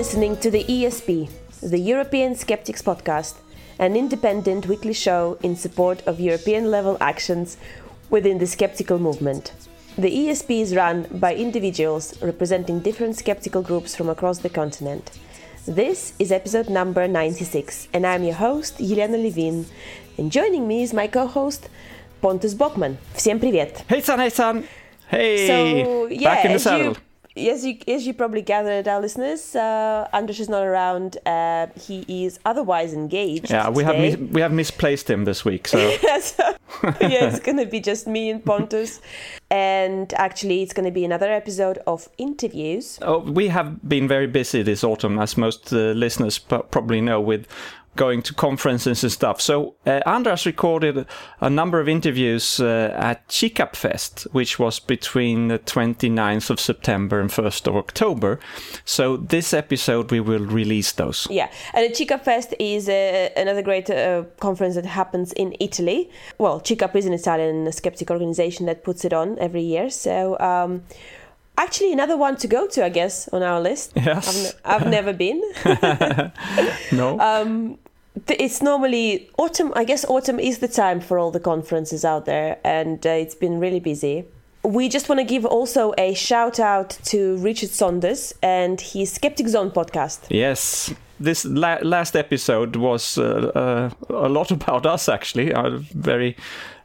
listening to the ESP, the European Skeptics Podcast, an independent weekly show in support of European level actions within the skeptical movement. The ESP is run by individuals representing different skeptical groups from across the continent. This is episode number 96, and I'm your host, Jelena Levin, and joining me is my co host, Pontus Böckman. Всем привет! Hey, son, hey, son! Hey! So, yeah, back in the saddle. You, as you as you probably gathered, our listeners, uh, András is not around. Uh, he is otherwise engaged. Yeah, we have mis- we have misplaced him this week. So So, yeah, it's gonna be just me and Pontus, and actually, it's gonna be another episode of interviews. oh, we have been very busy this autumn, as most uh, listeners p- probably know, with going to conferences and stuff. So uh, András recorded a number of interviews uh, at CICAP Fest, which was between the 29th of September and 1st of October. So this episode we will release those. Yeah, and the CICAP Fest is uh, another great uh, conference that happens in Italy. Well, Chicap is an Italian skeptic organization that puts it on every year. So, um, actually, another one to go to, I guess, on our list. Yes. I've, ne- I've never been. No. um, th- it's normally autumn. I guess autumn is the time for all the conferences out there, and uh, it's been really busy. We just want to give also a shout out to Richard Saunders and his Skeptic Zone podcast. Yes. This la- last episode was uh, uh, a lot about us, actually. I'm very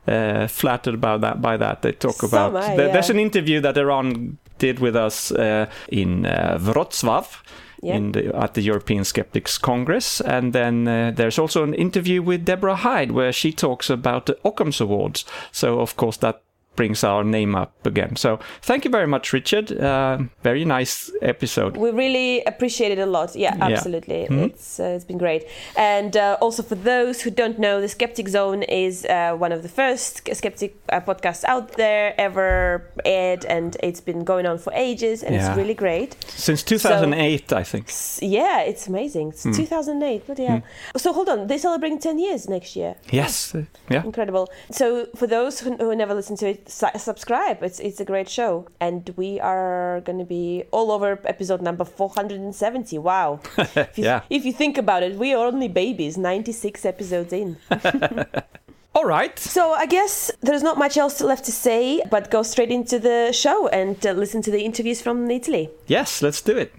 uh, flattered about that. By that, they talk So about. I, there- There's an interview that Iran did with us uh, in uh, Wrocław. In the, at the European Skeptics Congress, and then uh, there's also an interview with Deborah Hyde where she talks about the Ockham's Awards. So of course that brings our name up again. So thank you very much, Richard. Uh, very nice episode. We really appreciate it a lot. Yeah, Yeah. absolutely. It's uh, it's been great. And uh, also for those who don't know, the Skeptic Zone is uh, one of the first skeptic uh, podcasts out there ever aired, and it's been going on for ages, and Yeah. it's really great. Since 2008, I think. Yeah, it's amazing. It's 2008. Bloody hell. So hold on, they celebrating 10 years next year. Yes. Yeah. Incredible. So for those who, who never listened to it, su- subscribe. It's it's a great show, and we are going to be all over episode number 470. Wow. If you, Yeah. If you think about it, we are only babies. 96 episodes in. All right. so I guess there's not much else left to say, but go straight into the show and uh, listen to the interviews from Italy. Yes, let's do it.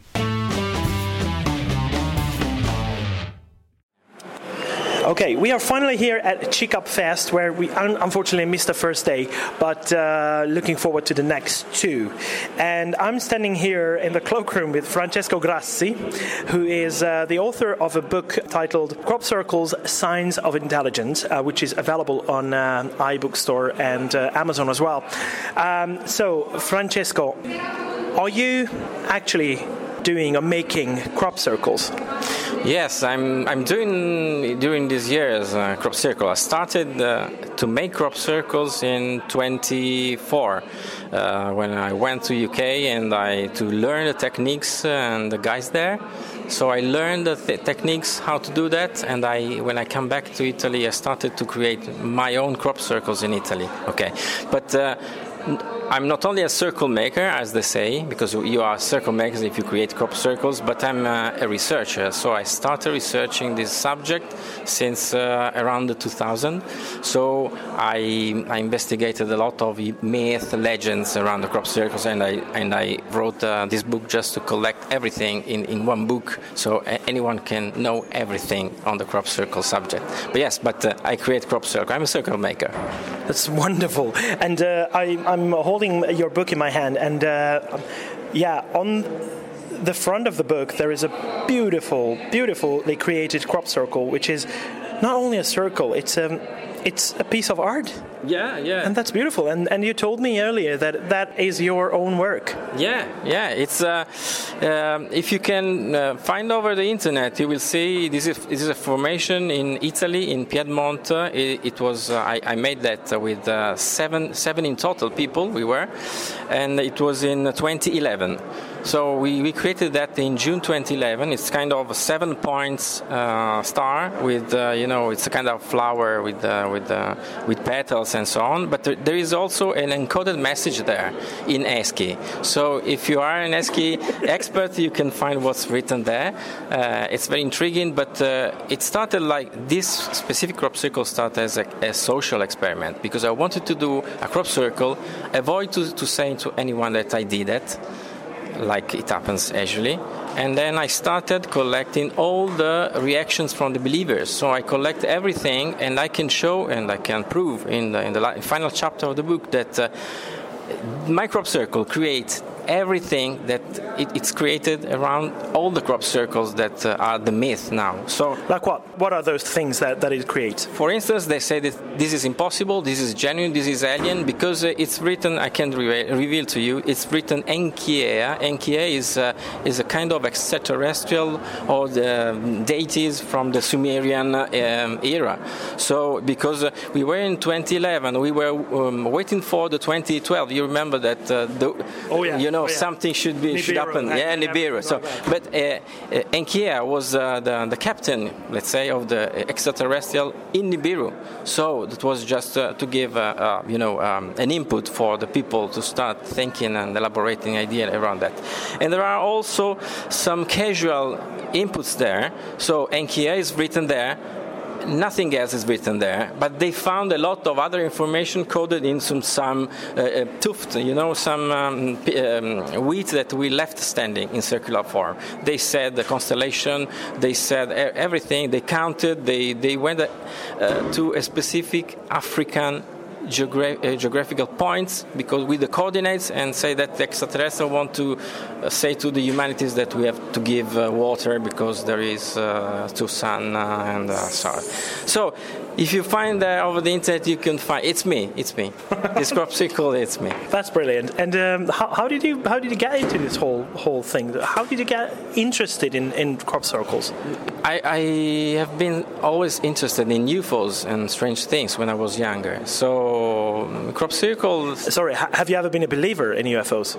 Okay, we are finally here at CICAP Fest, where we un- unfortunately missed the first day, but uh, looking forward to the next two. And I'm standing here in the cloakroom with Francesco Grassi, who is uh, the author of a book titled Crop Circles: Signs of Intelligence, uh, which is available on uh, iBookstore and uh, Amazon as well. Um, so, Francesco, are you actually doing or making crop circles? Yes, I'm. I'm doing during these years uh, crop circle. I started uh, to make crop circles in 24 uh, when I went to UK and I to learn the techniques and the guys there. So I learned the th- techniques how to do that, and I when I come back to Italy, I started to create my own crop circles in Italy. Okay, but. I'm not only a circle maker, as they say, because you are circle makers if you create crop circles, but I'm uh, a researcher. So I started researching this subject since uh, around the 2000. So I, I investigated a lot of myth, legends around the crop circles, and I and I wrote uh, this book just to collect everything in, in one book, so a- anyone can know everything on the crop circle subject. But yes, but uh, I create crop circle. I'm a circle maker. That's wonderful. And uh, I, I'm holding your book in my hand, and uh, yeah, on the front of the book there is a beautiful, beautifully created crop circle, which is not only a circle; it's a, it's a piece of art. Yeah, yeah. And that's beautiful. And and you told me earlier that that is your own work. Yeah, yeah. It's uh, um, if you can uh, find over the internet, you will see this is, this is a formation in Italy, in Piedmont. Uh, It, it was uh, I, I made that with uh, seven seven in total people we were, and it was in 2011. So we, we created that in June 2011. It's kind of a seven points uh, star with uh, you know it's a kind of flower with uh, with uh, with petals and so on. But there, there is also an encoded message there in ASCII. So if you are an ASCII expert, you can find what's written there. Uh, it's very intriguing. But uh, it started like this specific crop circle started as a, a social experiment because I wanted to do a crop circle, avoid to, to say to anyone that I did it like it happens usually. And then I started collecting all the reactions from the believers. So I collect everything, and I can show and I can prove in the, in the final chapter of the book that uh, my crop circle creates everything that it, it's created around all the crop circles that uh, are the myth now. So Like what? What are those things that, that it creates? for instance, they say that this is impossible, this is genuine, this is alien, because uh, it's written, I can re- reveal to you, it's written Enkiea. Enkiea is, uh, is a kind of extraterrestrial or the um, deities from the Sumerian um, era. So, because uh, we were in 2011, we were um, waiting for the 2012. You remember that, uh, the, Oh, yeah. you know, Oh, yeah. something should be should happen. Yeah, and Nibiru. So, but uh, uh, Enkia was uh, the, the captain, let's say, of the extraterrestrial in Nibiru. So that was just uh, to give, uh, uh, you know, um, an input for the people to start thinking and elaborating idea around that. And there are also some casual inputs there. So Enkia is written there. Nothing else is written there, but they found a lot of other information coded in some some uh, uh, tuft, you know, some um, um, wheat that we left standing in circular form. They said the constellation, they said everything. They counted. They they went uh, to a specific African geogra- uh, geographical points because with the coordinates and say that the extraterrestrials want to uh, say to the humanities that we have to give uh, water because there is uh, too sun uh, and uh, on. So if you find uh, over the internet, you can find it's me. It's me. this crop circle, it's me. That's brilliant. And um, how, how did you how did you get into this whole whole thing? How did you get interested in, in crop circles? I, I have been always interested in UFOs and strange things when I was younger. So crop circles Sorry, have you ever been a believer in UFOs?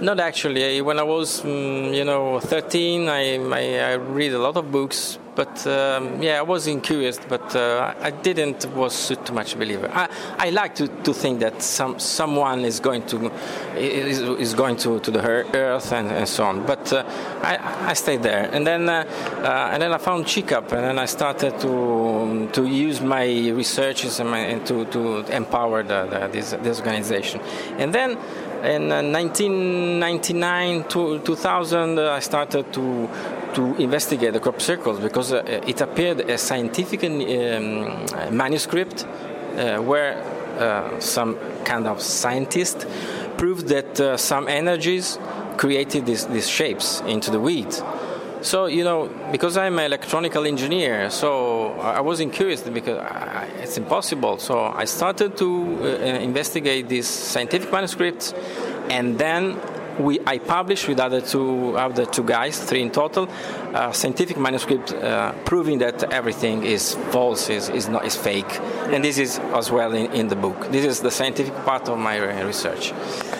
Not actually. When I was, mm, you know, 13, I, I, I read a lot of books, but um, yeah, I wasn't curious, but uh, I didn't was too much believer. I, I like to, to think that some someone is going to is, is going to, to the earth and, and so on. But uh, I, I stayed there, and then uh, uh, and then I found CICAP, and then I started to to use my researches and, my, and to, to empower the, the, this, this organization, and then in uh, 1999 to 2000 uh, I started to to investigate the crop circles because uh, it appeared a scientific um, manuscript uh, where uh, some kind of scientist proved that uh, some energies created these, these shapes into the wheat. So you know, because I'm an electronical engineer, so I wasn't curious because I, it's impossible. So I started to uh, investigate these scientific manuscripts, and then we I published with other two other two guys, three in total, a scientific manuscript uh, proving that everything is false, is, is not is fake, and this is as well in, in the book. This is the scientific part of my uh, research.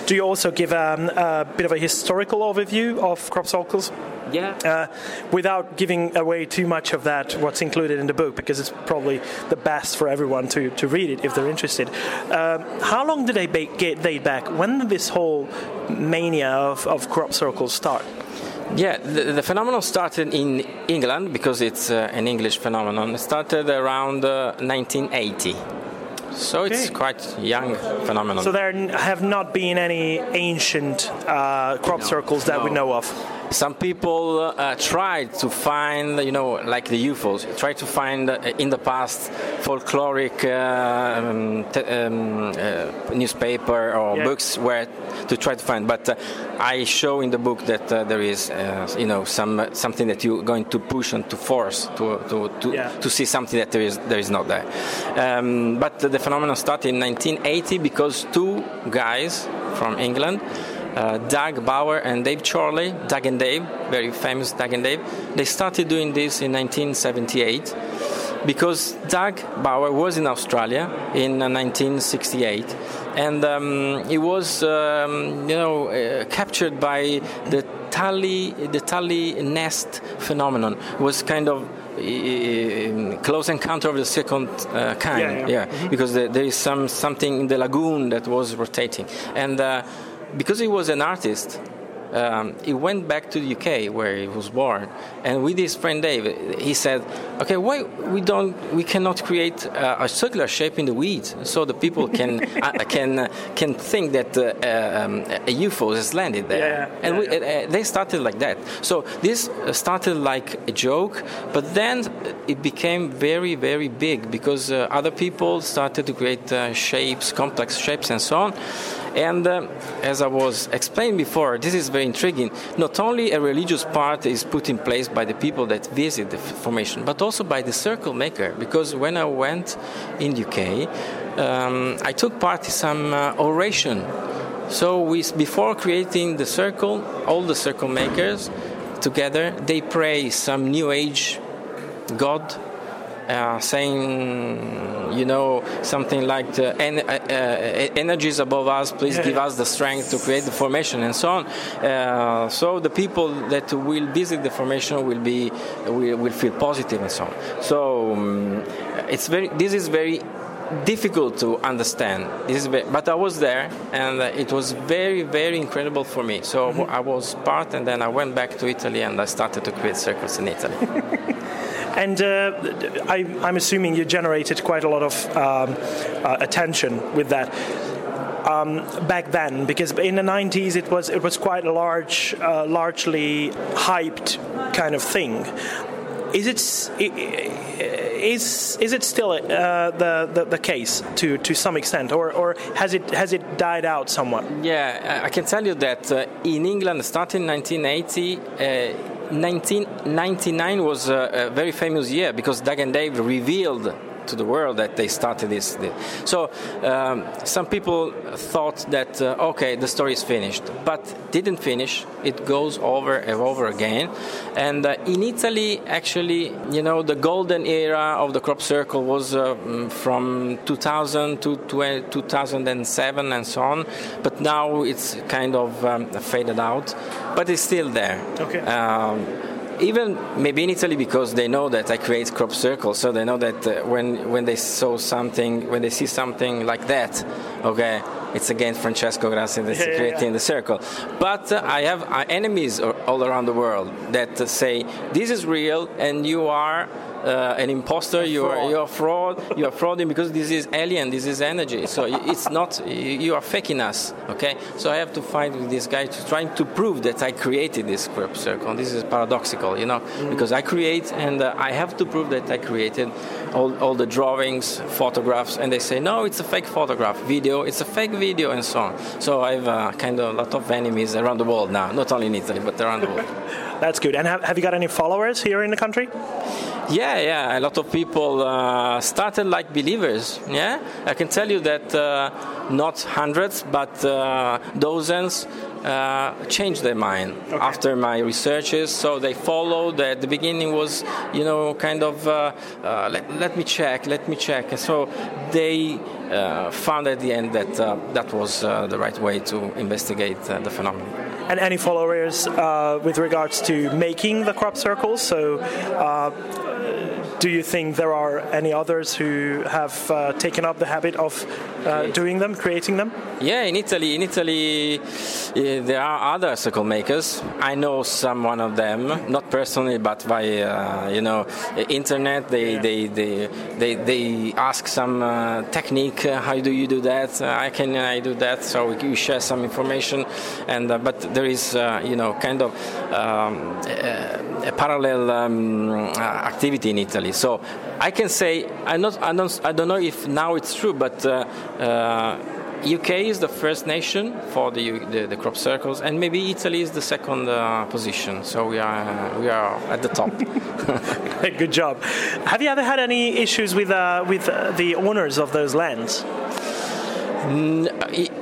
Do you also give um, a bit of a historical overview of crop circles? Yeah. Uh, without giving away too much of that, what's included in the book, because it's probably the best for everyone to, to read it if they're interested. Um, how long did they ba- get date back? When did this whole mania of, of crop circles start? Yeah, the, the phenomenon started in England because it's uh, an English phenomenon. It started around uh, 1980. So it's quite young phenomenon. So there have not been any ancient uh, crop circles that we know of. Some people uh, tried to find, you know, like the UFOs, tried to find uh, in the past folkloric uh, um, t- um, uh, newspaper or Yeah. books where to try to find. But uh, I show in the book that uh, there is, uh, you know, some something that you're going to push and to force to to to, Yeah. to see something that there is there is not there. Um, but the phenomenon started in 1980 because two guys from England. Uh, Doug Bower and Dave Chorley, Doug and Dave, very famous Doug and Dave, they started doing this in 1978 because Doug Bower was in Australia in uh, 1968, and um, he was, um, you know, uh, captured by the Tully, the Tully nest phenomenon. It was kind of uh, close encounter of the second uh, kind, Yeah, yeah. because there, there is some something in the lagoon that was rotating, and uh, because he was an artist, um, he went back to the UK where he was born, and with his friend Dave, he said, "Okay, why we don't we cannot create uh, a circular shape in the weeds so the people can uh, can uh, can think that uh, um, a UFO has landed there." Yeah, yeah, and we, yeah, uh, they started like that. So this uh, started like a joke, but then it became very, very big because uh, other people started to create uh, shapes, complex shapes, and so on. And uh, as I was explaining before, this is very intriguing. Not only a religious part is put in place by the people that visit the formation, but also by the circle maker. Because when I went in UK, um, I took part in some uh, oration so we, before creating the circle, all the circle makers together, they pray some new age God, uh, saying, you know, something like the en- uh, uh, energies above us, please give us the strength to create the formation and so on. Uh, so the people that will visit the formation will be will, will feel positive and so on. So um, it's very. This is very difficult to understand. This is but I was there, and uh, it was very, very incredible for me. So I was part, and then I went back to Italy, and I started to create circles in Italy. And uh, I, I'm assuming you generated quite a lot of um, uh, attention with that. Um, back then, because in the 90s it was it was quite a large, uh, largely hyped kind of thing. Is it is is it still uh, the, the the case to to some extent, or or has it has it died out somewhat? Yeah, I can tell you that uh, in England, starting in 1980, uh, 1999 was a, a very famous year because Doug and Dave revealed to the world that they started this. So um, some people thought that uh, okay, the story is finished, but didn't finish. It goes over and over again. And uh, in Italy, actually, you know, the golden era of the crop circle was uh, mm, from 2000 to 20, 2007 and so on. But now it's kind of um, faded out, but it's still there. Okay. Um, even maybe in Italy because they know that I create crop circles, so they know that uh, when when they saw something, when they see something like that, okay, it's again Francesco Grassi that's Yeah, creating yeah. the circle. But uh, I have uh, enemies all around the world that uh, say this is real and you are. Uh, an imposter, you are you are fraud, you are frauding because this is alien, this is energy. So it's not you are faking us, okay? So I have to fight with this guy to trying to prove that I created this crop circle. This is paradoxical, you know, because I create and uh, I have to prove that I created all, all the drawings, photographs, and they say no, it's a fake photograph, video, it's a fake video, and so on. So I have uh, kind of a lot of enemies around the world now, not only in Italy but around the world. That's good. And have, have you got any followers here in the country? Yeah, yeah. A lot of people uh, started like believers. Yeah, I can tell you that uh, not hundreds, but uh, dozens uh, changed their mind after my researches. So they followed. At the beginning was, you know, kind of uh, uh, let, let me check, let me check. And so they found at the end that uh, that was uh, the right way to investigate uh, the phenomenon. And any followers uh, with regards to making the crop circles? So, uh, do you think there are any others who have uh, taken up the habit of uh, doing them, creating them? Yeah, in Italy, in Italy, eh, there are other circle makers. I know some one of them, not personally, but via uh, you know internet. They they, they they they ask some uh, technique. How do you do that? Uh, I can I do that. So we, share some information, and uh, but there is uh, you know kind of um, a, a parallel um, activity in Italy. So I can say I not I don't I don't know if now it's true, but. Uh, uh, UK is the first nation for the, the, the crop circles, and maybe Italy is the second uh, position. So we are we are at the top. Good job. Have you ever had any issues with uh, with uh, the owners of those lands?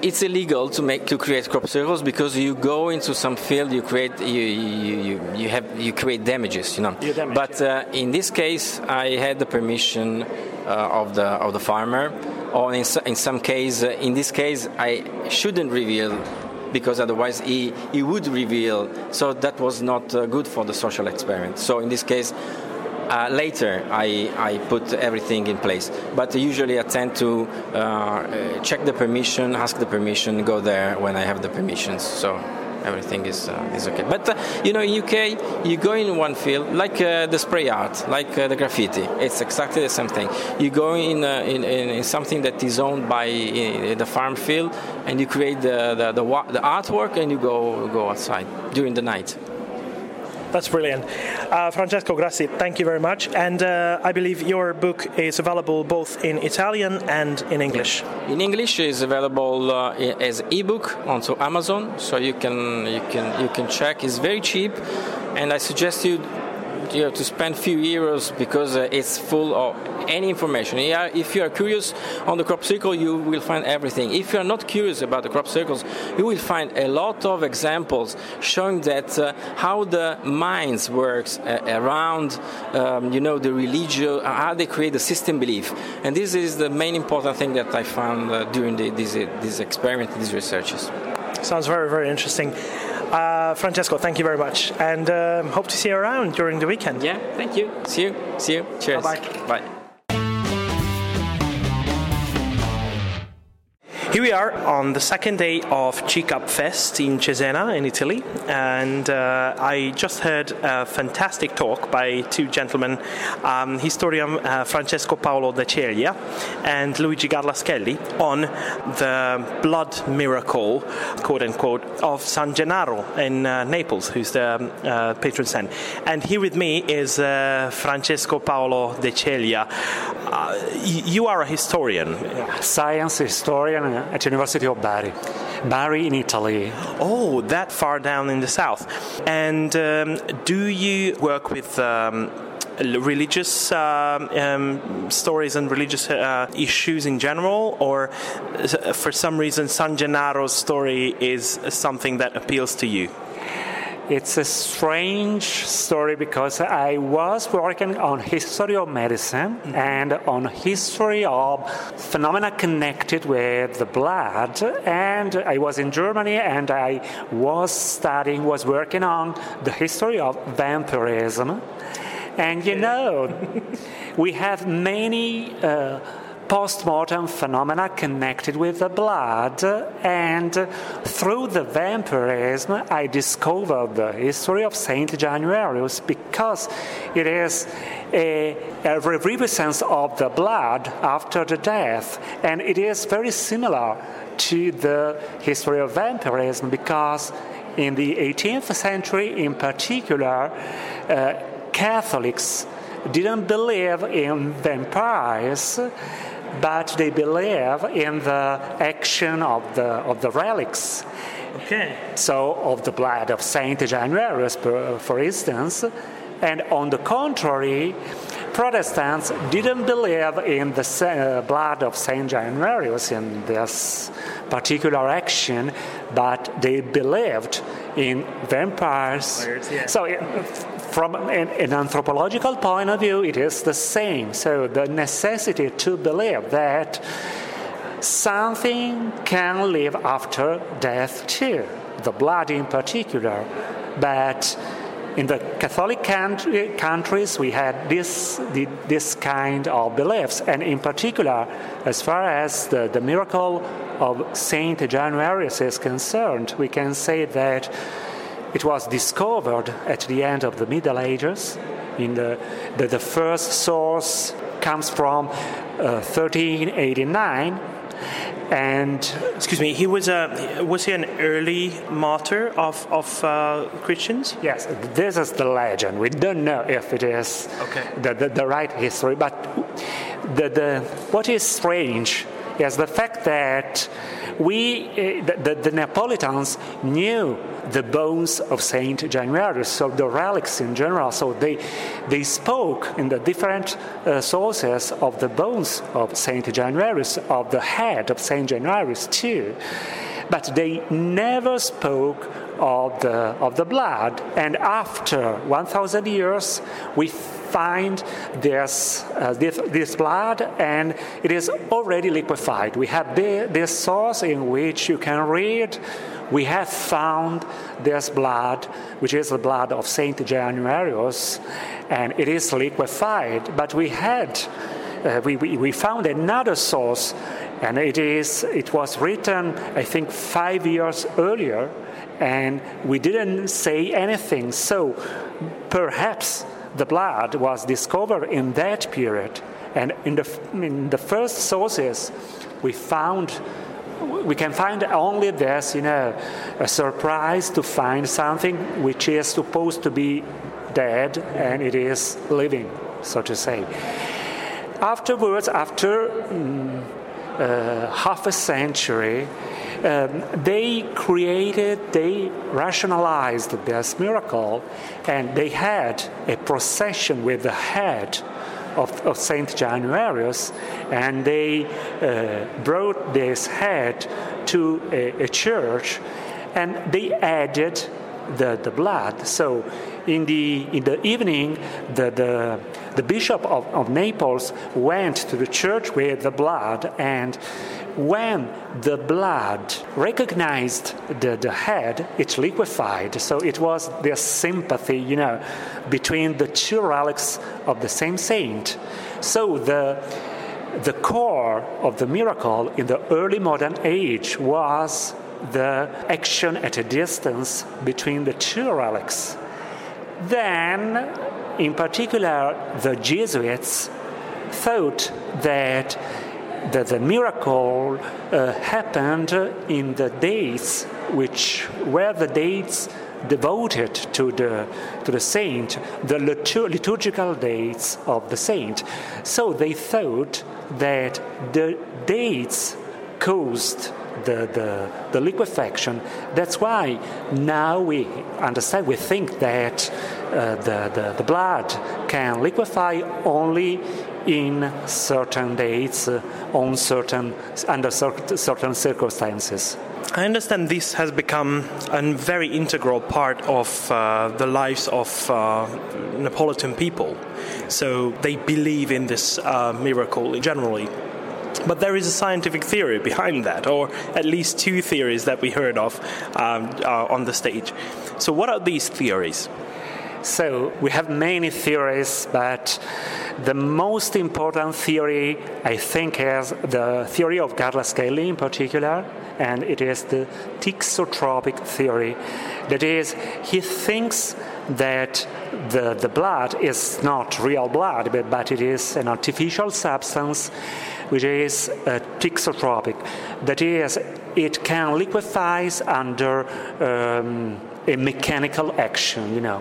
It's illegal to make to create crop circles because you go into some field, you create you you, you, you have you create damages, you know. Damage, but uh, in this case, I had the permission uh, of the of the farmer, or in, in some case, uh, in this case, I shouldn't reveal because otherwise he, he would reveal. So that was not uh, good for the social experiment. So in this case, uh, later, I, I put everything in place. But usually, I tend to uh, uh, check the permission, ask the permission, go there when I have the permissions. So everything is uh, is okay. But uh, you know, in UK, you go in one field, like uh, the spray art, like uh, the graffiti. It's exactly the same thing. You go in, uh, in, in in something that is owned by the farm field, and you create the the, the, the artwork, and you go go outside during the night. That's brilliant. Uh, Francesco Grassi, thank you very much. And uh, I believe your book is available both in Italian and in English. In English, is available uh, as ebook onto Amazon, so you can you can you can check. It's very cheap, and I suggest you you have to spend few euros because uh, it's full of any information. Yeah, if you are curious on the crop circle, you will find everything. If you are not curious about the crop circles, you will find a lot of examples showing that uh, how the minds works uh, around, um, you know, the religion, uh, how they create the system belief. And this is the main important thing that I found uh, during the, these, these experiments, these researches. Sounds very, very interesting. Uh, Francesco, thank you very much. And um, hope to see you around during the weekend. Yeah, thank you. See you. See you. Cheers. Bye-bye. Bye. Here we are on the second day of CICAP Fest in Cesena, in Italy, and uh, I just heard a fantastic talk by two gentlemen, um, historian uh, Francesco Paolo De Ceglia and Luigi Garlaschelli, on the blood miracle, quote unquote, of San Gennaro in uh, Naples, who's the um, uh, patron saint. And here with me is uh, Francesco Paolo De Ceglia. Uh, you are a historian, science historian at University of Bari, Bari in Italy. Oh, that far down in the south. And um, do you work with um, religious um, um, stories and religious uh, issues in general, or for some reason San Gennaro's story is something that appeals to you? It's a strange story because I was working on history of medicine and on history of phenomena connected with the blood. And I was in Germany and I was studying, was working on the history of vampirism. And you know, we have many. Uh, post-mortem phenomena connected with the blood and through the vampirism i discovered the history of saint januarius because it is a, a reviviscence of the blood after the death and it is very similar to the history of vampirism because in the 18th century in particular uh, catholics didn't believe in vampires but they believe in the action of the, of the relics. Okay. So, of the blood of Saint Januarius, for, for instance. And on the contrary, Protestants didn't believe in the uh, blood of Saint Januarius in this particular action, but they believed in vampires. yeah. So, from an, an anthropological point of view, it is the same. So, the necessity to believe that something can live after death too, the blood in particular. But in the Catholic country, countries, we had this, this kind of beliefs, and in particular, as far as the, the miracle of Saint Januarius is concerned, we can say that it was discovered at the end of the Middle Ages. In the, the, the first source comes from uh, 1389, and Excuse me. He was a was he an early martyr of of uh, Christians? Yes, this is the legend. We don't know if it is Okay. the, the, the right history, but the, the, what is strange is the fact that we, eh, the, the, the Neapolitans, knew the bones of Saint Januarius, so the relics in general. So they, they spoke in the different uh, sources of the bones of Saint Januarius, of the head of Saint Januarius too but they never spoke of the, of the blood. And after 1,000 years, we find this, uh, this, this blood and it is already liquefied. We have the, this source in which you can read. We have found this blood, which is the blood of Saint Januarius, and it is liquefied. But we had uh, we, we, we found another source, and it is it was written I think five years earlier, and we didn't say anything. So perhaps the blood was discovered in that period, and in the in the first sources we found. We can find only this, you know, a surprise to find something which is supposed to be dead and it is living, so to say. Afterwards, after mm, uh, half a century, um, they created, they rationalized this miracle, and they had a procession with the head of, of Saint Januarius, and they uh, brought this head to a, a church, and they added the, the blood. So in the, in the evening, the, the, the bishop of, of Naples went to the church with the blood, and when the blood recognized the, the head, it liquefied. So it was this sympathy, you know, between the two relics of the same saint. So the, the core of the miracle in the early modern age was the action at a distance between the two relics. Then, in particular, the Jesuits thought that the, the miracle uh, happened in the dates which were the dates devoted to the, to the saint, the litur- liturgical dates of the saint. So they thought that the dates caused the, the, the liquefaction. That's why now we understand, we think that uh, the, the, the blood can liquefy only in certain dates, uh, on certain, under cer- certain circumstances. I understand this has become a very integral part of uh, the lives of uh, Neapolitan people. So they believe in this uh, miracle generally. But there is a scientific theory behind that, or at least two theories that we heard of um, uh, on the stage. So, what are these theories? So we have many theories, but the most important theory, I think, is the theory of Kelly in particular, and it is the thixotropic theory. That is, he thinks that the, the blood is not real blood, but, but it is an artificial substance which is uh, thixotropic. That is, it can liquefy under um, a mechanical action, you know,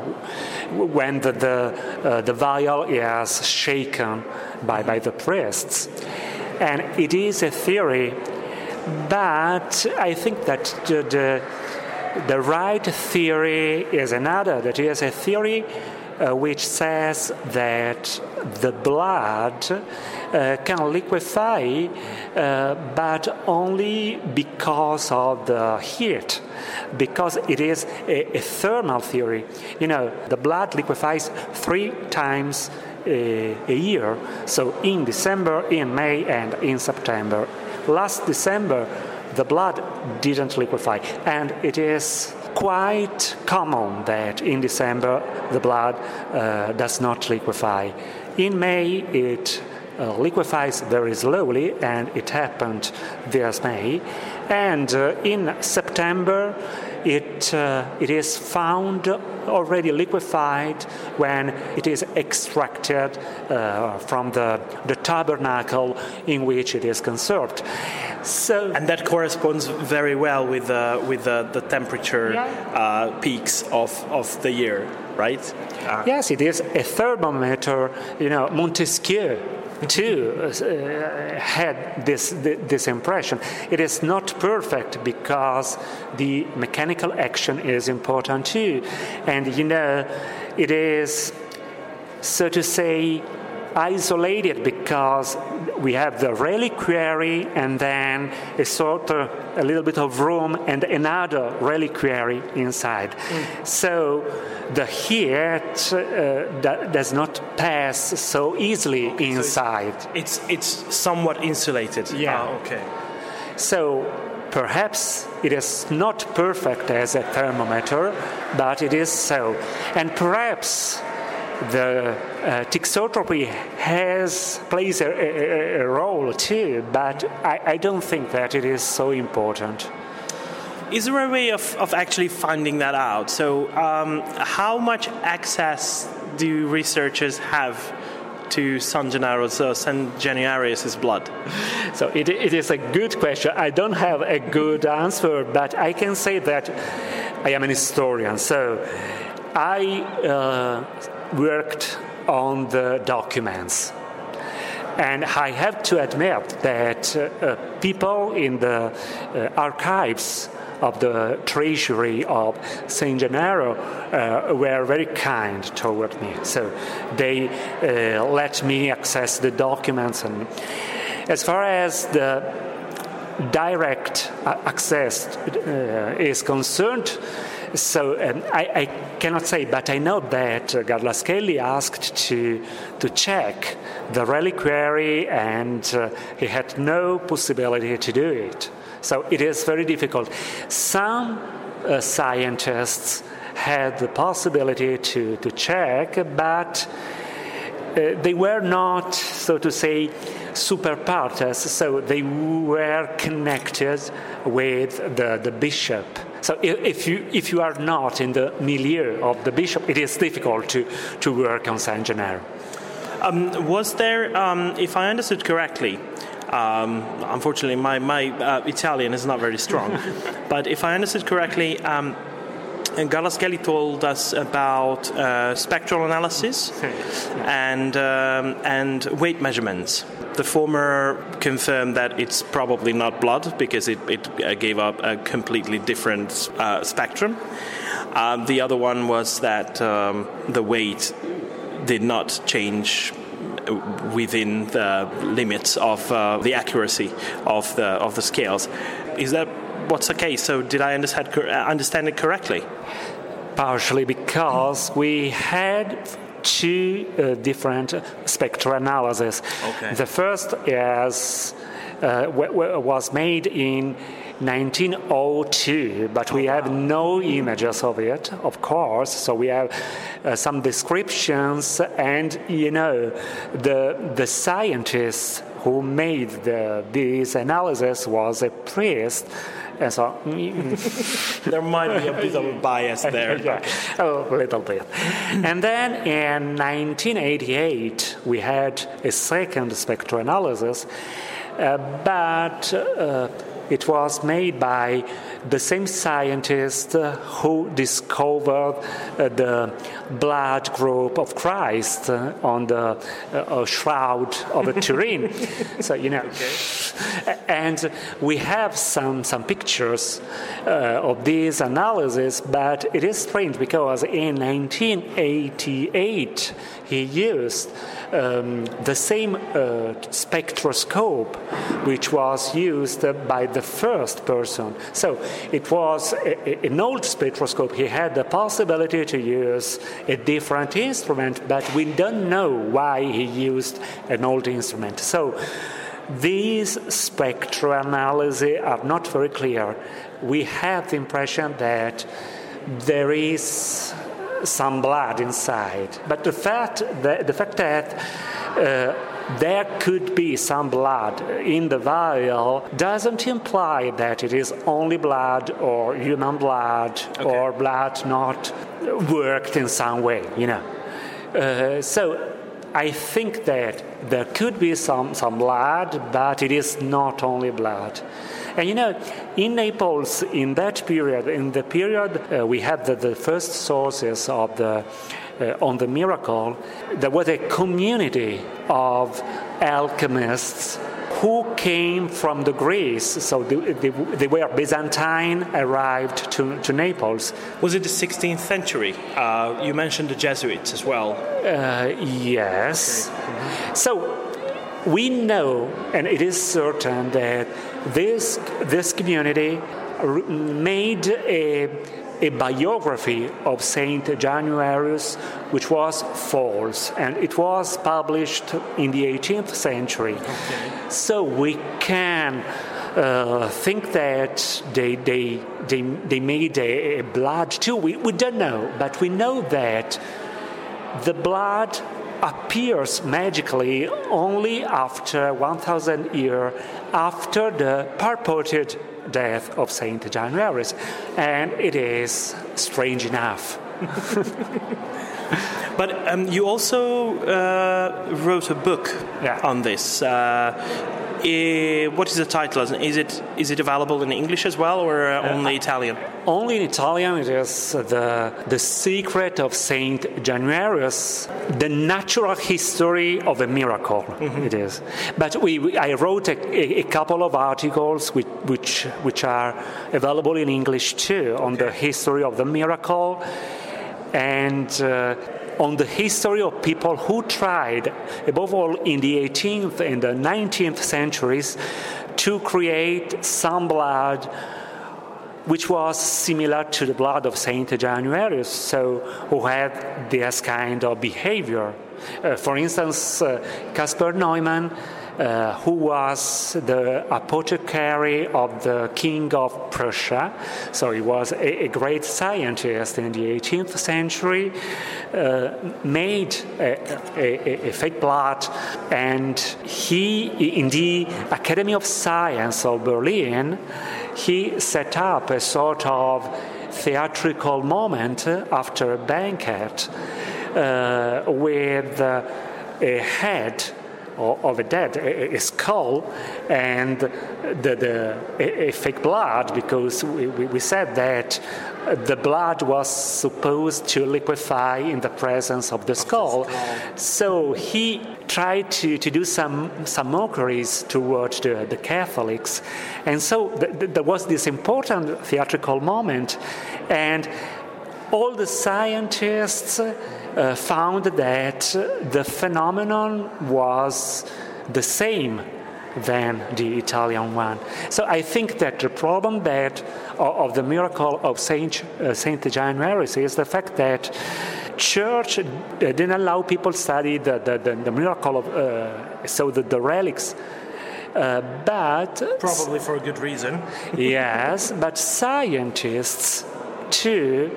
when the, the, uh, the vial is shaken by, by the priests. And it is a theory, but I think that the, the, the right theory is another, that is a theory uh, which says that the blood uh, can liquefy, uh, but only because of the heat, because it is a, a thermal theory. You know, the blood liquefies three times a, a year, so in December, in May, and in September. Last December, the blood didn't liquefy, and it is quite common that in December the blood uh, does not liquefy. In May it uh, liquefies very slowly, and it happened this May. And uh, in September, it, uh, it is found already liquefied when it is extracted uh, from the, the tabernacle in which it is conserved. So, And that corresponds very well with the with the, the temperature uh, peaks of, of the year, right? Uh, Yes, it is a thermometer. You know, Montesquieu too uh, had this this impression. It is not perfect because the mechanical action is important too, and you know, it is so to say isolated because we have the reliquary and then a sort of a little bit of room and another reliquary inside. So the heat uh, do- does not pass so easily inside. it's it's somewhat insulated. Yeah. Ah, okay. So perhaps it is not perfect as a thermometer, but it is so. And perhaps the uh, thixotropy has plays a, a, a role too, but I, I don't think that it is so important. Is there a way of, of actually finding that out? So, um, how much access do researchers have to San Gennaro's, uh, San blood? So it, it is a good question. I don't have a good answer, but I can say that I am an historian. So I uh, worked on the documents. And I have to admit that uh, uh, people in the uh, archives of the treasury of Saint Gennaro uh, were very kind toward me. So they uh, let me access the documents. And as far as the direct uh, access is concerned, so um, I, I cannot say, but I know that uh, Garlaschelli asked to to check the reliquary, and uh, he had no possibility to do it. So it is very difficult. Some uh, scientists had the possibility to, to check, but uh, they were not, so to say, super partes, so they were connected with the, the bishop. So if you, if you are not in the milieu of the bishop, it is difficult to, to work on Saint Gennaro. Um, was there, um, if I understood correctly, um, unfortunately my, my uh, Italian is not very strong, but if I understood correctly, and Garlaschelli told us about uh, spectral analysis and um, and weight measurements. The former confirmed that it's probably not blood because it, it uh, gave up a completely different uh, spectrum. Um, the other one was that um, the weight did not change within the limits of uh, the accuracy of the of the scales. Is that what's the case? So did I understand uh, understand it correctly? partially because we had two uh, different spectral analyses. Okay. The first is uh, w- w- was made in 1902, but we have no images of it, of course. So we have uh, some descriptions, and you know, the the scientist who made the, this analysis was a priest. And so There might be a bit of a bias there. yeah, a little bit. and then in 1988, we had a second spectroanalysis, uh, but uh, it was made by the same scientist who discovered uh, the blood group of Christ uh, on the uh, shroud of a Turin. so, you know. And we have some, some pictures uh, of this analysis, but it is strange because in 1988 he used um, the same uh, spectroscope which was used by the first person. So it was a, a- an old spectroscope. He had the possibility to use a different instrument, but we don't know why he used an old instrument. So these spectral analyses are not very clear. We have the impression that there is some blood inside. But the fact that, the fact that uh, there could be some blood in the vial doesn't imply that it is only blood or human blood or blood not worked in some way, you know. Uh, so I think that there could be some, some blood, but it is not only blood. And you know, in Naples, in that period, in the period uh, we had the, the first sources of the uh, on the miracle, there was a community of alchemists who came from the Greece. So they, they, they were Byzantine, arrived to, to Naples. Was it the 16th century? Uh, you mentioned the Jesuits as well. Uh, yes. So we know, and it is certain that this this community made a, a biography of Saint Januarius, which was false, and it was published in the 18th century. So we can. Uh, think that they, they, they, they made a, a blood too. We, we don't know, but we know that the blood appears magically only after 1000 years after the purported death of Saint Januarius. And it is strange enough. But um, you also uh, wrote a book Yeah. on this. Uh, eh, what is the title? Is it is it available in English as well, or uh, only Italian? Only in Italian it is the, the secret of Saint Januarius, the natural history of a miracle. It is. But we, we- I wrote a, a, a couple of articles which, which, which are available in English too on the history of the miracle and uh, on the history of people who tried, above all in the 18th and the 19th centuries, to create some blood which was similar to the blood of Saint Januarius, so who had this kind of behavior. Uh, for instance, uh, Caspar Neumann, uh, who was the apothecary of the king of Prussia, so he was a, a great scientist in the 18th century, uh, made a, a, a fake blood, and he, in the Academy of Science of Berlin, he set up a sort of theatrical moment after a banquet uh, with uh, a head of a dead, a, a skull, and the, the, a, fake blood, because we, we said that the blood was supposed to liquefy in the presence of the skull. So he tried to, to do some, some mockeries towards the, the Catholics. And so th- th- there was this important theatrical moment, and all the scientists uh, found that the phenomenon was the same than the Italian one. So I think that the problem that of the miracle of Saint uh, Saint Januarius is the fact that church uh, didn't allow people study the, the, the, the miracle of uh, so the, the relics. Uh, but Probably for a good reason. yes, but scientists too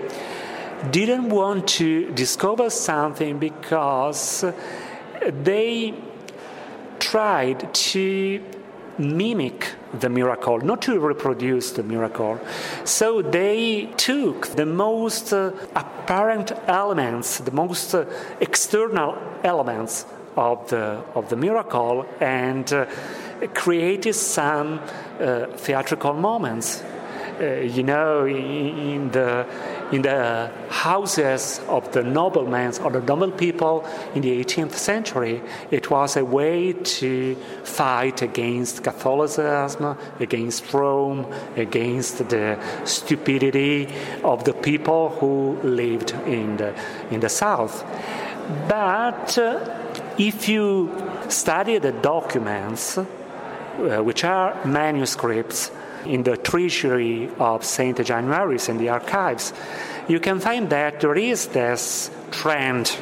didn't want to discover something because they tried to mimic the miracle, not to reproduce the miracle. So they took the most uh, apparent elements, the most uh, external elements of the, of the miracle, and uh, created some theatrical moments. You know, in, in the in the houses of the noblemen or the noble people in the 18th century, it was a way to fight against Catholicism, against Rome, against the stupidity of the people who lived in the in the south. But uh, if you study the documents, uh, which are manuscripts in the treasury of Saint Januarius in the archives, you can find that there is this trend,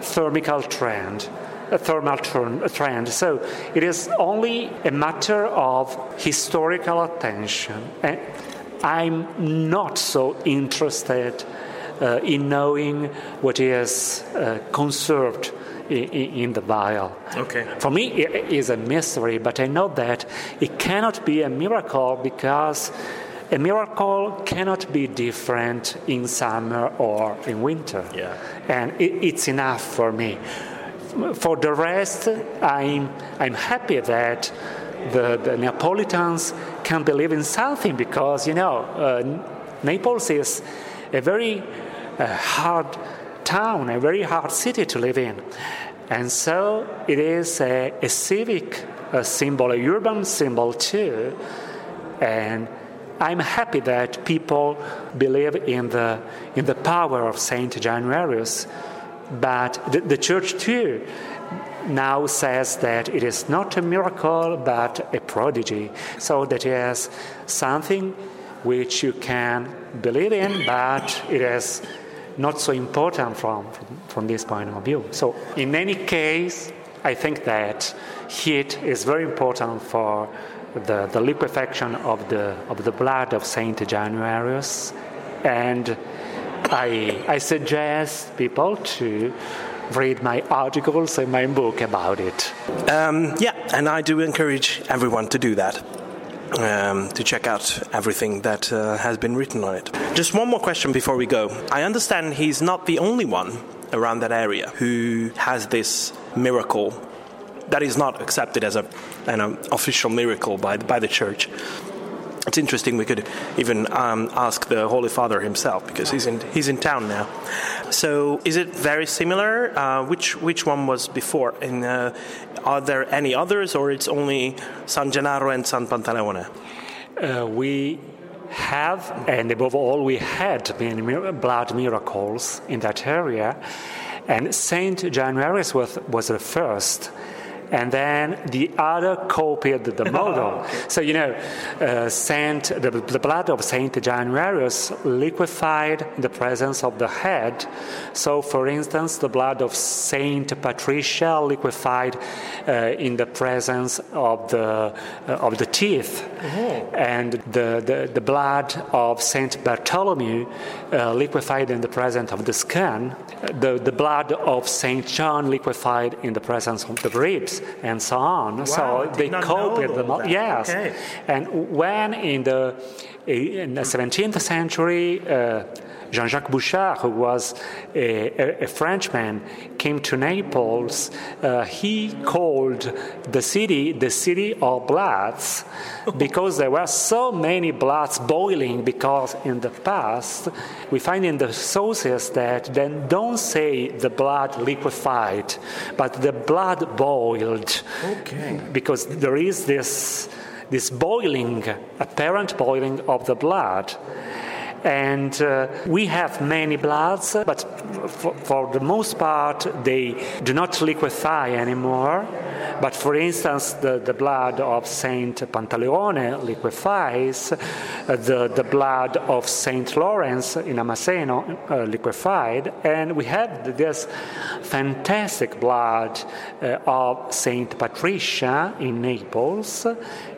thermical trend, a thermal trend. So it is only a matter of historical attention. And I'm not so interested uh, in knowing what is uh, conserved in, in the vial. Okay. For me, it is a mystery, but I know that it cannot be a miracle because a miracle cannot be different in summer or in winter. Yeah. And it, it's enough for me. For the rest, I'm, I'm happy that the, the Neapolitans can believe in something because, you know, uh, Naples is a very uh, hard town, a very hard city to live in. And so it is a, a civic a symbol, a urban symbol too. And I'm happy that people believe in the, in the power of Saint Januarius, but the, the church too now says that it is not a miracle but a prodigy. So that is something which you can believe in, but it is not so important from, from, from this point of view. So, in any case, I think that heat is very important for the, the liquefaction of the, of the blood of Saint Januarius, and I, I suggest people to read my articles and my book about it. Um, yeah, and I do encourage everyone to do that. Um, to check out everything that uh, has been written on it. Just one more question before we go. I understand he's not the only one around that area who has this miracle that is not accepted as a, an um, official miracle by, by the church. It's interesting. We could even um, ask the Holy Father himself because he's in he's in town now. So, is it very similar? Uh, which which one was before? And uh, are there any others, or it's only San Gennaro and San Pantaleone? Uh, we have, and above all, we had many blood miracles in that area. And Saint Januarius was, was the first. And then the other copied the model. So, you know, uh, Saint, the, the blood of Saint Januarius liquefied in the presence of the head. So, for instance, the blood of Saint Patricia liquefied uh, in the presence of the, uh, of the teeth. And the, the, the blood of Saint Bartholomew uh, liquefied in the presence of the skin. The, the blood of Saint John liquefied in the presence of the ribs and so on. so did they copied know them. all all- that. Yes. Okay. And when in the in the 17th century, uh, Jean-Jacques Bouchard, who was a, a, a Frenchman, came to Naples. Uh, he called the city the city of bloods because there were so many bloods boiling. Because in the past, we find in the sources that then don't say the blood liquefied, but the blood boiled. Okay. Because there is this this boiling, apparent boiling of the blood. And uh, we have many bloods, but for, for the most part, they do not liquefy anymore. But for instance, the, the blood of Saint Pantaleone liquefies, uh, the, the blood of Saint Lawrence in Amaseno uh, liquefied, and we have this fantastic blood uh, of Saint Patricia in Naples,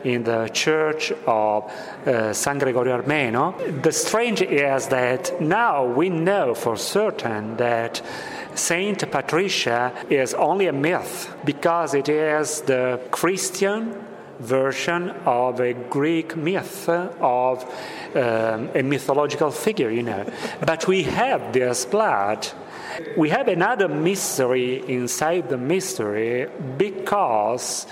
in the church of uh, San Gregorio Armeno. The strange is that now we know for certain that Saint Patricia is only a myth because it is the Christian version of a Greek myth of um, a mythological figure, you know. But we have this blood. We have another mystery inside the mystery because,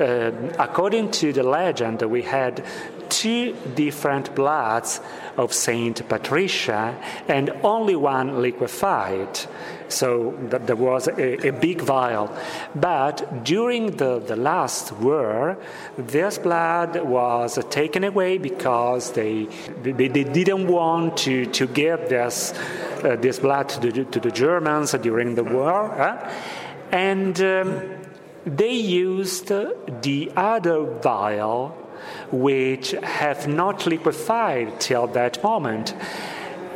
uh, according to the legend, we had two different bloods of Saint Patricia and only one liquefied. So th- there was a, a big vial. But during the, the last war, this blood was taken away because they, they, they didn't want to, to give this, uh, this blood to the, to the Germans during the war. huh? And um, they used the other vial which have not liquefied till that moment.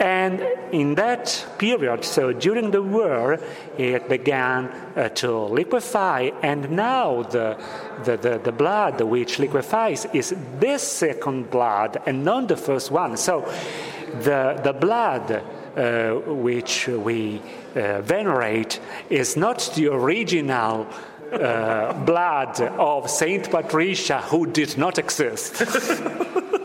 And in that period, so during the war, it began uh, to liquefy, and now the, the, the, the blood which liquefies is this second blood and not the first one. So the, the blood uh, which we uh, venerate is not the original uh, blood of Saint Patricia who did not exist.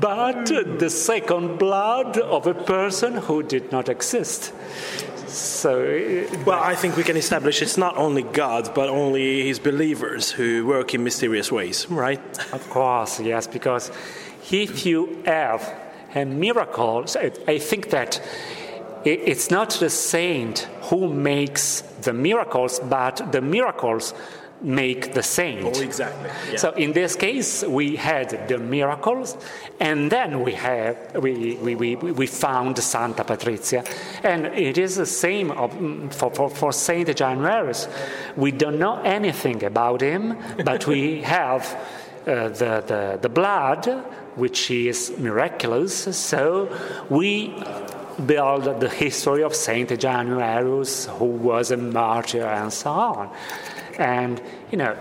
but the second blood of a person who did not exist. So, Well, I think we can establish it's not only God, but only his believers who work in mysterious ways, right? of course, yes, because if you have a miracle, I think that it's not the saint who makes the miracles, but the miracles make the saint. exactly. So in this case, we had the miracles, and then we have we, we, we, we found Santa Patrizia, and it is the same of, mm, for, for, for Saint Januarius. We don't know anything about him, but we have uh, the, the the blood, which is miraculous. So we build the history of Saint Januarius, who was a martyr, and so on. And you know,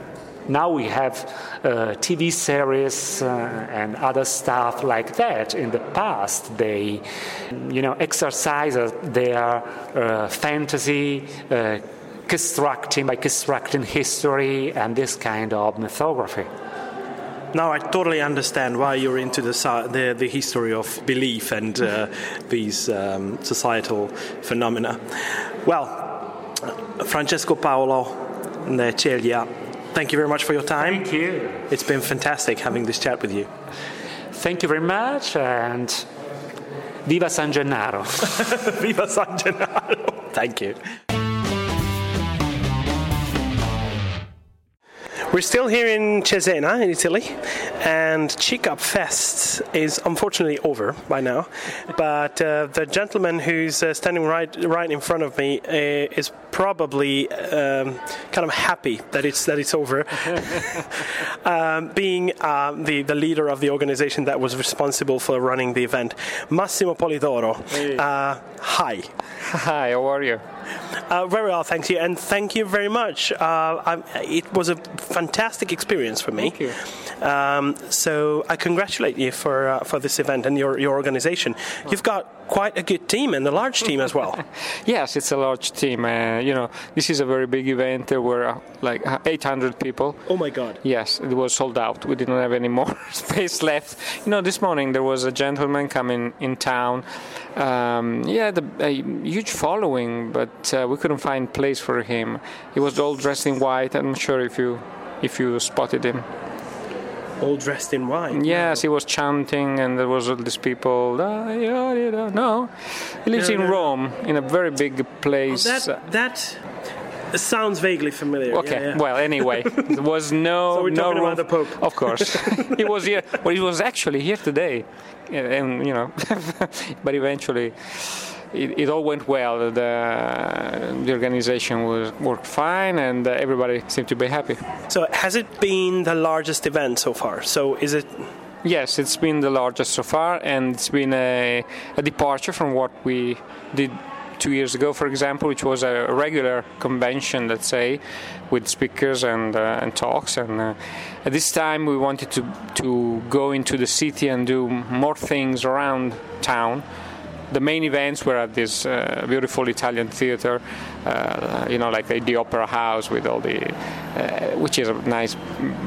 now we have uh, TV series uh, and other stuff like that. In the past, they, you know, exercise their uh, fantasy. Uh, constructing by constructing history and this kind of mythography. Now I totally understand why you're into the the, the history of belief and uh, these um, societal phenomena. Well, Francesco Paolo Ceglia, thank you very much for your time. Thank you. It's been fantastic having this chat with you. Thank you very much and Viva San Gennaro. Viva San Gennaro! Thank you. We're still here in Cesena, in Italy, and CICAP Fest is unfortunately over by now. But uh, the gentleman who's uh, standing right right in front of me uh, is probably um, kind of happy that it's that it's over. um, being um, the the leader of the organization that was responsible for running the event, Massimo Polidoro. Uh, hi. Hi, how are you? Uh, very well, thank you, and thank you very much. Uh, it was a fantastic experience for me. Um, so I congratulate you for uh, for this event and your your organization. You've got quite a good team and a large team as well. Yes, it's a large team. Uh, you know, this is a very big event. There were uh, like uh, 800 people. oh my God! Yes, it was sold out. We didn't have any more space left. You know, this morning there was a gentleman coming in town. Um, yeah, the, a huge following, but uh, we couldn't find place for him. He was all dressed in white. I'm not sure if you if you spotted him. All dressed in white. Yes, he was chanting, and there was all these people. "Ah, yeah, yeah, No, he lives No, in no, no. Rome, in a very big place. That that sounds vaguely familiar. Okay. Yeah, yeah. Well, anyway, there was no So we're no talking room. about the Pope. Of course, he was here. Well, he was actually here today, and you know, but eventually. It, it all went well. The, the organization was worked fine, and uh, everybody seemed to be happy. So has it been the largest event so far? So is it? Yes, it's been the largest so far, and it's been a, a departure from what we did two years ago, for example, which was a regular convention, let's say, with speakers and uh, and talks. And uh, at this time, we wanted to to go into the city and do more things around town. The main events were at this uh, beautiful Italian theater, uh, you know, like the, the Opera House with all the, uh, which is a nice,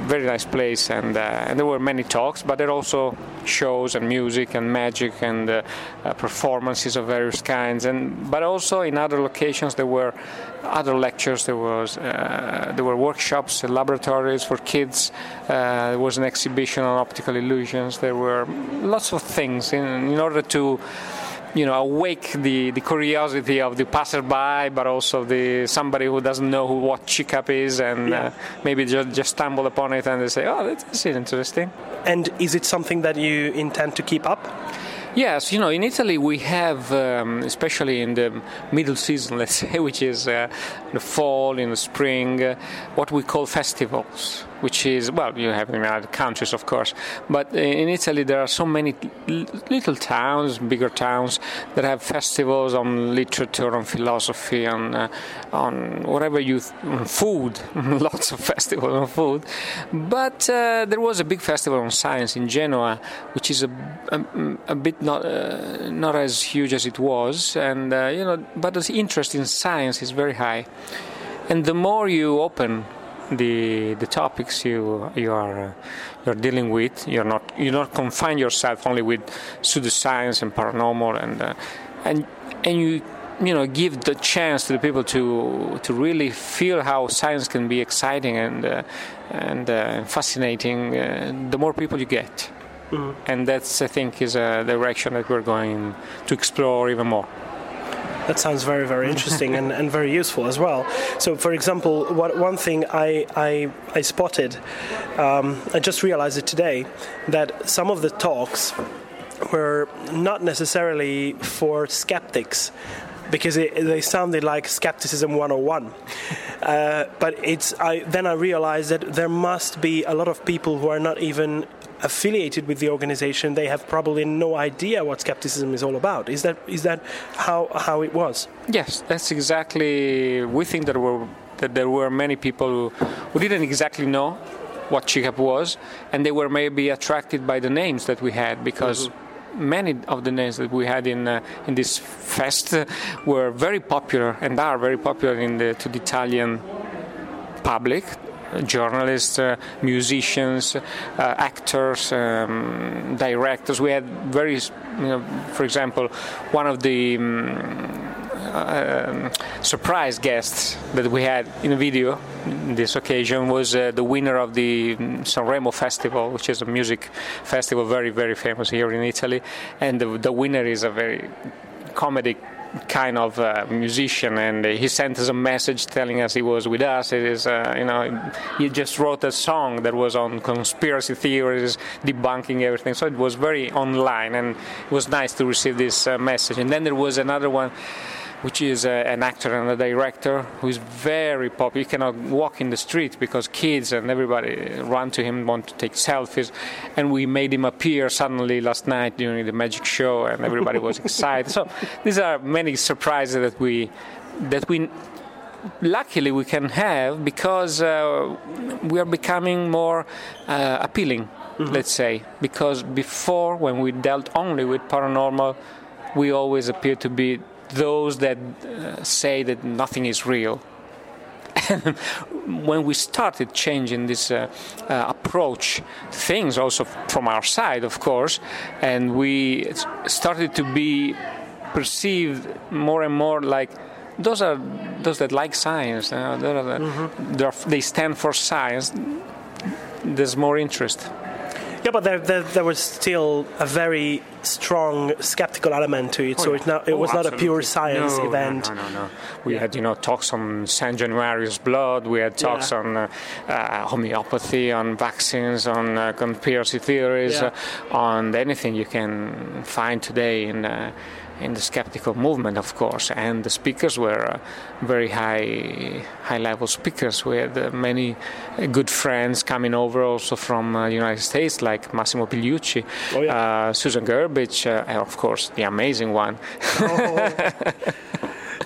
very nice place, and, uh, and there were many talks, but there are also shows and music and magic and uh, uh, performances of various kinds, and but also in other locations there were other lectures, there was there were workshops, laboratories for kids, there was an exhibition on optical illusions, there were lots of things in, in order to you know, awake the, the curiosity of the passerby, but also the somebody who doesn't know who, what CICAP is, and uh, maybe just, just stumble upon it and they say, "Oh, this is interesting." And is it something that you intend to keep up? Yes, you know, in Italy we have, um, especially in the middle season, let's say, which is uh, the fall, in the spring, uh, what we call festivals. Which is well, you have in other countries, of course, but in Italy there are so many little towns, bigger towns that have festivals on literature, on philosophy, on uh, on whatever you th- food, lots of festivals on food. But uh, there was a big festival on science in Genoa, which is a, a, a bit not uh, not as huge as it was, and uh, you know, but the interest in science is very high. And the more you open the the topics you you are uh, you're dealing with, you're not you not confine yourself only with pseudoscience and paranormal, and uh, and and you you know give the chance to the people to to really feel how science can be exciting and uh, and uh, fascinating. Uh, the more people you get, and that's I think is a direction that we're going to explore even more. That sounds very, very interesting and, and very useful as well. So, for example, what, one thing I, I, I spotted, um, I just realized it today, that some of the talks were not necessarily for skeptics. Because it, they sounded like skepticism 101, uh, but it's. I, then I realized that there must be a lot of people who are not even affiliated with the organization. They have probably no idea what skepticism is all about. Is that is that how how it was? Yes, that's exactly. We think that were that there were many people who, didn't exactly know what CICAP was, and they were maybe attracted by the names that we had because. Many of the names that we had in uh, in this fest were very popular and are very popular in the to the Italian public, journalists, uh, musicians, uh, actors, um, directors. We had very, you know, for example, one of the um, um, surprise guests that we had in a video this occasion was uh, the winner of the um, Sanremo Festival, which is a music festival very, very famous here in Italy. And the, the winner is a very comedic kind of uh, musician and he sent us a message telling us he was with us. It is uh, you know he just wrote a song that was on conspiracy theories debunking everything. So it was very online and it was nice to receive this uh, message. And then there was another one which is uh, an actor and a director who is very popular. He cannot walk in the street because kids and everybody run to him, want to take selfies. And we made him appear suddenly last night during the magic show, and everybody was excited. So these are many surprises that we that we luckily we can have because uh, we are becoming more uh, appealing. Let's say because before when we dealt only with paranormal, we always appeared to be those that uh, say that nothing is real. When we started changing this uh, uh, approach, things also from our side, of course, and we started to be perceived more and more like those are those that like science. Uh, those are the- they're- they stand for science. There's more interest. Yeah, but there, there, there was still a very strong skeptical element to it. so it, not, it Oh, was not a pure science No, no, event. No, no, no. We had, you know, talks on San Januarius blood. We had talks Yeah. on uh, uh, homeopathy, on vaccines, on uh, conspiracy theories, Yeah. uh, on anything you can find today in. In the skeptical movement, of course, and the speakers were uh, very high, high-level speakers. We had uh, many uh, good friends coming over, also from uh, the United States, like Massimo Pigliucci, Oh, yeah. uh, Susan Gerbic, uh, and of course the amazing one,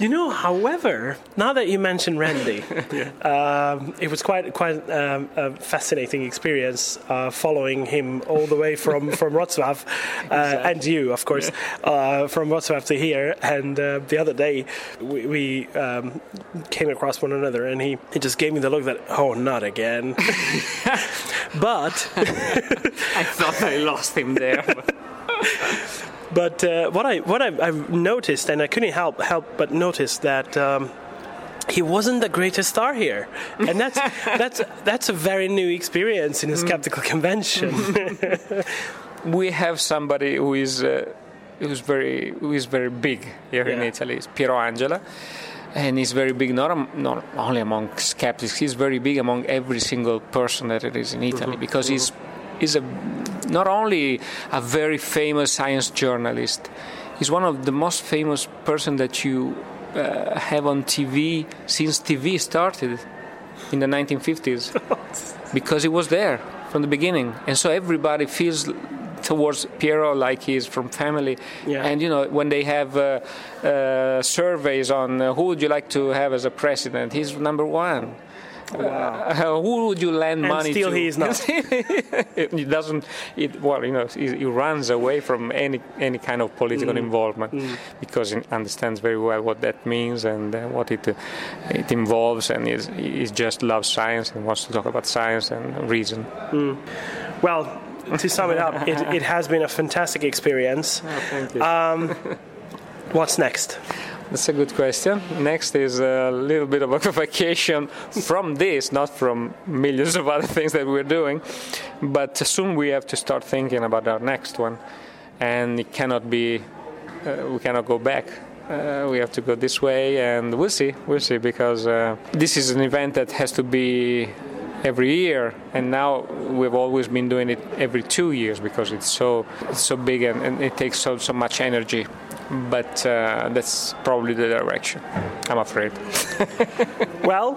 You know, however, now that you mention Randi, um, it was quite quite um, a fascinating experience uh, following him all the way from from Wrocław, uh, and you, of course, uh, from Wrocław to here. And uh, the other day, we, we um, came across one another, and he, he just gave me the look that oh, not again. but I thought I lost him there. But uh, what I what I, I've noticed, and I couldn't help help but notice that. Um, he wasn't the greatest star here, and that's that's that's a very new experience in a skeptical convention. we have somebody who is uh, who's very who is very big here in Italy. It's Piero Angela, and he's very big not not only among skeptics. He's very big among every single person that it is in Italy because he's he's a not only a very famous science journalist. He's one of the most famous person that you uh, have on TV since TV started in the 1950s. because he was there from the beginning, and so everybody feels towards Piero like he's from family. Yeah. And you know, when they have uh, uh, surveys on uh, who would you like to have as a president, he's number one. Uh, who would you lend And money still to? he is not. he doesn't. It, well, you know, he, he runs away from any any kind of political Mm. involvement because he understands very well what that means and uh, what it uh, it involves, and he's, he just loves science and wants to talk about science and reason. Well, to sum it up, it, it has been a fantastic experience. you. Um, what's next? That's a good question. Next is a little bit of a vacation from this, not from millions of other things that we're doing. But soon we have to start thinking about our next one, and it cannot be. Uh, we cannot go back. Uh, we have to go this way, and we'll see. We'll see because uh, this is an event that has to be every year, and now we've always been doing it every two years because it's so it's so big and, and it takes so so much energy. But uh, that's probably the direction. I'm afraid. Well,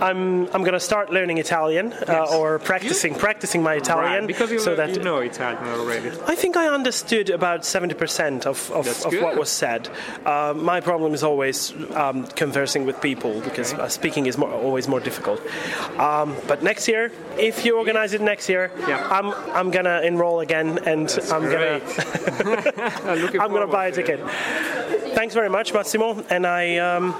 I'm I'm going to start learning Italian uh, or practicing practicing my Italian right, because you, so that you know Italian already. I think I understood about 70% of, of, of what was said. Uh, my problem is always um, conversing with people because uh, speaking is more, always more difficult. Um, but next year, if you organize it next year, Yeah. I'm, I'm going to enroll again and I'm going to I'm going to buy a to it. ticket. Thanks very much, Massimo, and I um,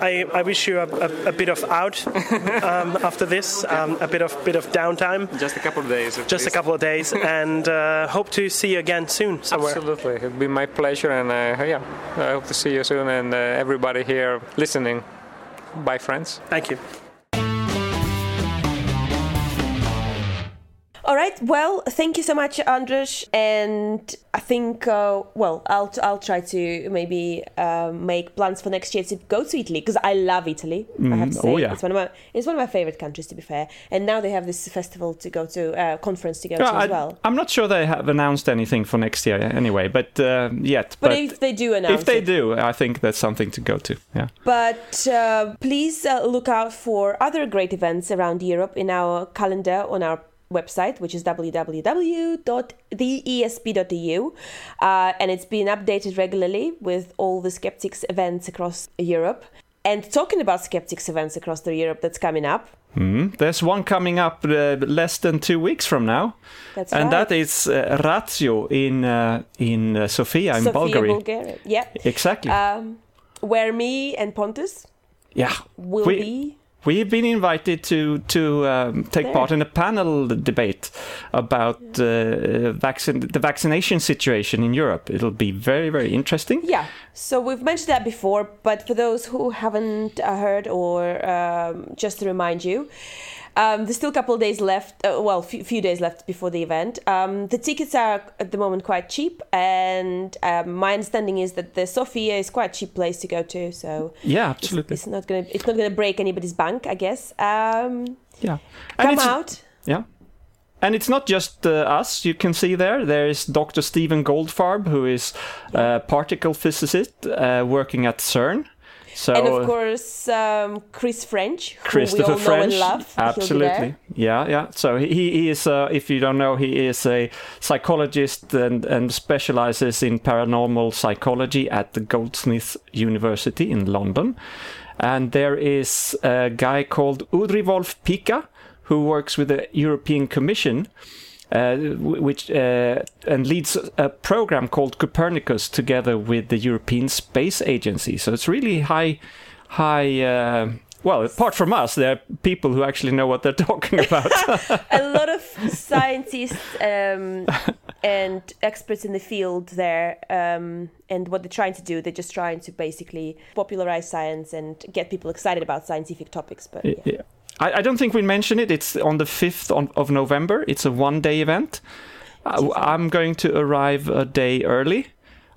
I, I wish you a, a, a bit of out um, after this, um, a bit of bit of downtime, Just a couple of days. just a couple of days, and uh, hope to see you again soon somewhere. Absolutely, it'd be my pleasure, and uh, yeah, I hope to see you soon, and uh, everybody here listening. Bye, friends. Thank you. All right. Well, thank you so much, András. And I think, uh, well, I'll I'll try to maybe uh, make plans for next year to go to Italy because I love Italy. I have to Mhm. say, Oh, yeah. it's one of my it's one of my favorite countries to be fair. And now they have this festival to go to, uh, conference to go to as well. I'm not sure they have announced anything for next year anyway, but uh, yet. But, if they do announce if they it, do, I think that's something to go to. Yeah. But uh, please uh, look out for other great events around Europe in our calendar on our website, which is www.theesp.eu. Uh, and it's been updated regularly with all the Skeptics events across Europe. And talking about Skeptics events across the Europe that's coming up, Mm. There's one coming up uh, less than two weeks from now, that's and right. that is uh, Ratio in uh, in uh, Sofia in Sofia, Bulgaria. Bulgaria. Yeah. Exactly. Um, where me and Pontus yeah. will We- be. We've been invited to to um, take There. part in a panel debate about uh, vaccine the vaccination situation in Europe. It'll be very very interesting. Yeah, so we've mentioned that before, but for those who haven't uh, heard, or um, just to remind you, um, there's still a couple of days left. Uh, well, few, few days left before the event. Um, the tickets are at the moment quite cheap, and um, my understanding is that the Sofia is quite a cheap place to go to. So Yeah, absolutely. it's not gonna it's not gonna break anybody's bank, I guess. Um, yeah, come it's, out. Yeah. And it's not just uh, us you can see there. There is Dr. Stephen Goldfarb, who is a particle physicist uh, working at CERN. So and of course, um, Chris French, who Christopher we all French, know and love. Absolutely, yeah, yeah. So he, he is, uh, if you don't know, he is a psychologist and, and specializes in paranormal psychology at the Goldsmiths University in London. And there is a guy called Udrivolf Pika who works with the European Commission. Uh, which uh, and leads a program called Copernicus together with the European Space Agency. So it's really high, high. Uh, well, apart from us, there are people who actually know what they're talking about. a lot of scientists um, and experts in the field there um, and what they're trying to do they're just trying to basically popularize science and get people excited about scientific topics but yeah. Yeah. I, I don't think we mentioned it. It's on the 5th on, of November. It's a one day event. Uh, I'm going to arrive a day early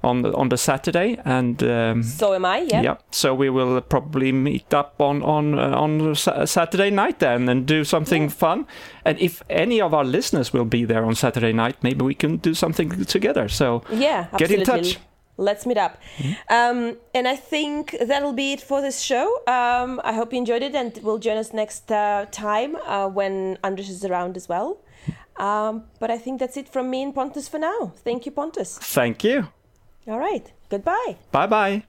on the, on the Saturday, and um, so am i yeah, yeah, so we will probably meet up on on uh, on Saturday night then and do something fun. And if any of our listeners will be there on Saturday night, maybe we can do something together. So Yeah, get in touch. Let's meet up. Um, and I think that'll be it for this show. Um, I hope you enjoyed it and will join us next uh, time uh, when András is around as well. Um, but I think that's it from me and Pontus for now. Thank you, Pontus. Thank you. All right. Goodbye. Bye bye.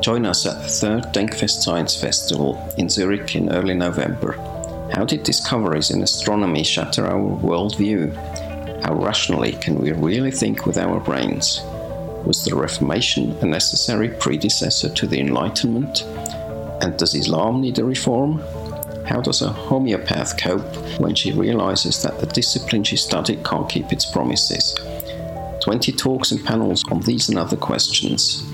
Join us at the third Denkfest Science Festival in Zurich in early November. How did discoveries in astronomy shatter our worldview? How rationally can we really think with our brains? Was the Reformation a necessary predecessor to the Enlightenment? And does Islam need a reform? How does a homeopath cope when she realizes that the discipline she studied can't keep its promises? 20 talks and panels on these and other questions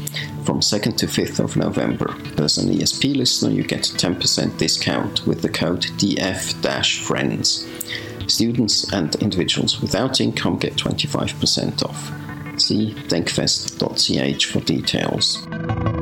from 2nd to 5th of November. As an ESP listener, you get a 10% discount with the code DF-FRIENDS. Students and individuals without income get 25% off. See denkfest.ch for details.